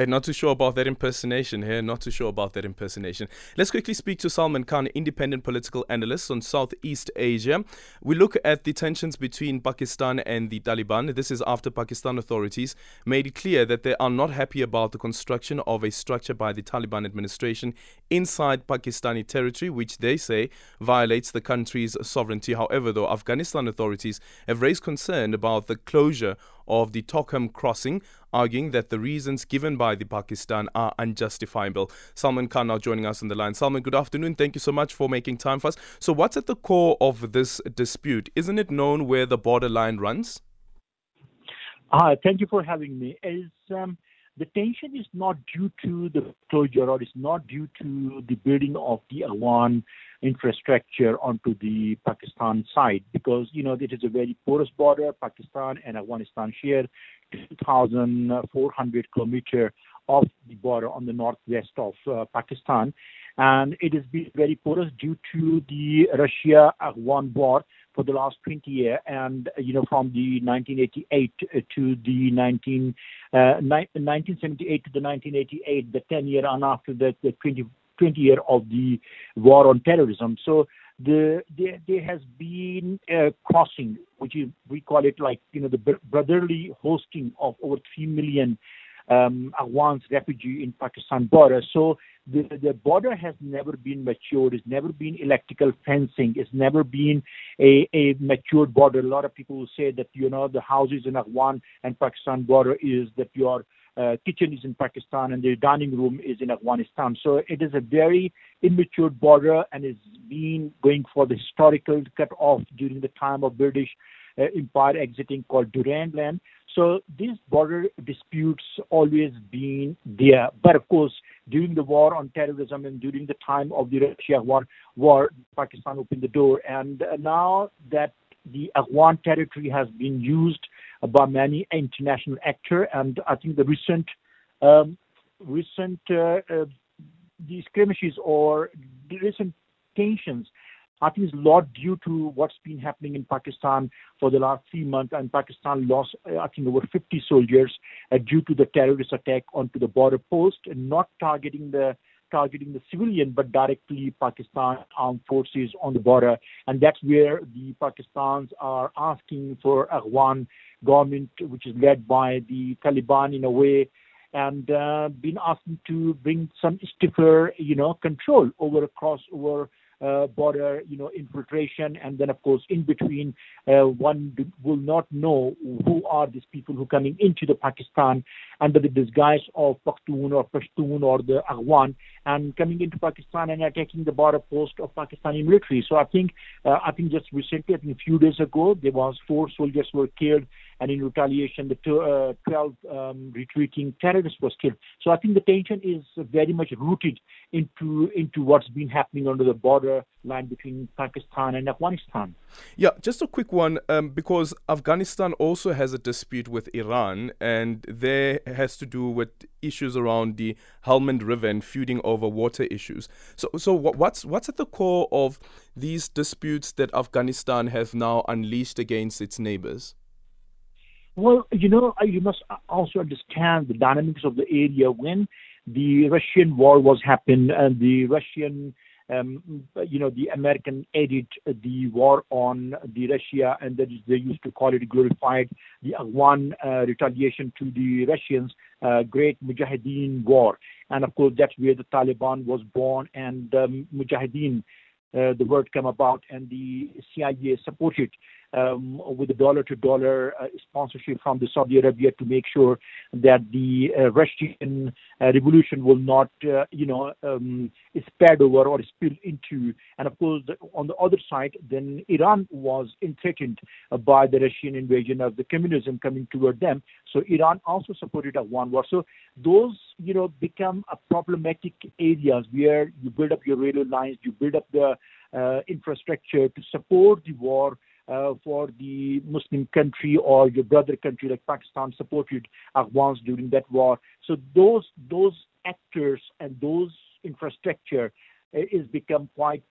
Hey, not too sure about that impersonation here. Not too sure about that impersonation. Let's quickly speak to Salman Khan, independent political analyst on Southeast Asia. We look at the tensions between Pakistan and the Taliban. This is after Pakistan authorities made it clear that they are not happy about the construction of a structure by the Taliban administration inside Pakistani territory, which they say violates the country's sovereignty. However, though, Afghanistan authorities have raised concern about the closure of the Torkham crossing, arguing that the reasons given by the Pakistan are unjustifiable. Salman Khan now joining us on the line. Salman, good afternoon. Thank you so much for making time for us. So, what's at the core of this dispute? Isn't it known where the borderline runs? Hi, thank you for having me. Is um, the tension is not due to the closure or it's not due to the building of the Afghan infrastructure onto the Pakistan side because you know it is a very porous border. Pakistan and Afghanistan share 2,400 kilometer of the border on the northwest of uh, Pakistan, and it has been very porous due to the Russia-Afghan war for the last 20 years, and you know from the 1988 to the 19, uh, 1978 to the 1988, the 10 year and after that the 20 20 year of the war on terrorism. So the, the there has been a crossing, which is, we call it like you know the brotherly hosting of over three million um, Afghans refugee in Pakistan border. So the, the border has never been matured. It's never been electrical fencing. It's never been a, a matured border. A lot of people will say that you know the houses in Afghan and Pakistan border is that your uh, kitchen is in Pakistan and the dining room is in Afghanistan. So it is a very immature border and is been going for the historical cut off during the time of British uh, Empire exiting called Durand Line. So these border disputes always been there. But of course, during the war on terrorism and during the time of the Russia war, war Pakistan opened the door. And now that the Afghan territory has been used by many international actors, and I think the recent um, recent uh, uh, skirmishes or recent tensions I think it's a lot due to what's been happening in Pakistan for the last three months, and Pakistan lost, I think, over 50 soldiers uh, due to the terrorist attack onto the border post, not targeting the targeting the civilian, but directly Pakistan armed forces on the border. And that's where the Pakistans are asking for Afghan government, which is led by the Taliban in a way, and uh, been asking to bring some stiffer, you know, control over across over uh, border, you know, infiltration, and then of course in between, uh, one will not know who are these people who are coming into the Pakistan under the disguise of Pakhtun or Pashtun or the Afghan, and coming into Pakistan and attacking the border post of Pakistani military. So I think, uh, I think just recently, I think a few days ago, there was four soldiers were killed and in retaliation, the two, uh, 12 um, retreating terrorists was killed. So I think the tension is very much rooted into into what's been happening under the border line between Pakistan and Afghanistan. Yeah, just a quick one, um, because Afghanistan also has a dispute with Iran, and there has to do with issues around the Helmand River and feuding over water issues. So, so what's what's at the core of these disputes that Afghanistan has now unleashed against its neighbors? Well, you know, you must also understand the dynamics of the area when the Russian war was happening and the Russian, you know, the American edit, the war on the Russia, and that they used to call it glorified the Afghan uh, retaliation to the Russians, uh, Great Mujahideen War, and of course that's where the Taliban was born, and um, Mujahideen, uh, the word came about, and the CIA supported um, with a dollar to dollar uh, sponsorship from the Saudi Arabia to make sure that the uh, Russian uh, revolution will not, you know, um, spread over or spill into. And of course, on the other side, then Iran was threatened by the Russian invasion of the communism coming toward them. So Iran also supported a one war. So those, you know, become a problematic areas where you build up your railway lines, you build up the uh, infrastructure to support the war uh, for the Muslim country or your brother country like Pakistan supported Afghans during that war. So those those actors and those infrastructure is become quite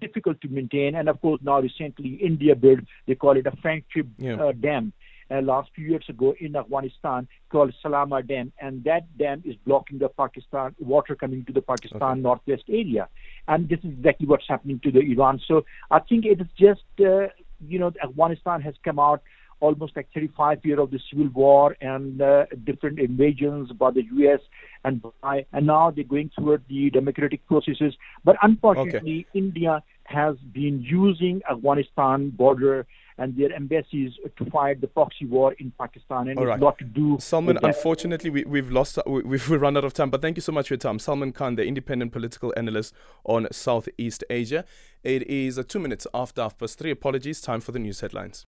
difficult to maintain. And of course, now recently India built, they call it a friendship yeah. uh, dam. Uh, last few years ago in Afghanistan called Salma Dam, and that dam is blocking the Pakistan water coming to the Pakistan okay. northwest area, and this is exactly what's happening to the Iran. So I think it is just uh, you know Afghanistan has come out almost like 35 years of the civil war and uh, different invasions by the U.S. and by, and now they're going toward the democratic processes. But unfortunately, okay. India has been using Afghanistan border and their embassies to fight the proxy war in Pakistan, and All it's right. not to do. Salman, unfortunately, we, have lost, we, we've run out of time. But thank you so much for your time, Salman Khan, the independent political analyst on Southeast Asia. It is uh, two minutes after half past three. Apologies. Time for the news headlines.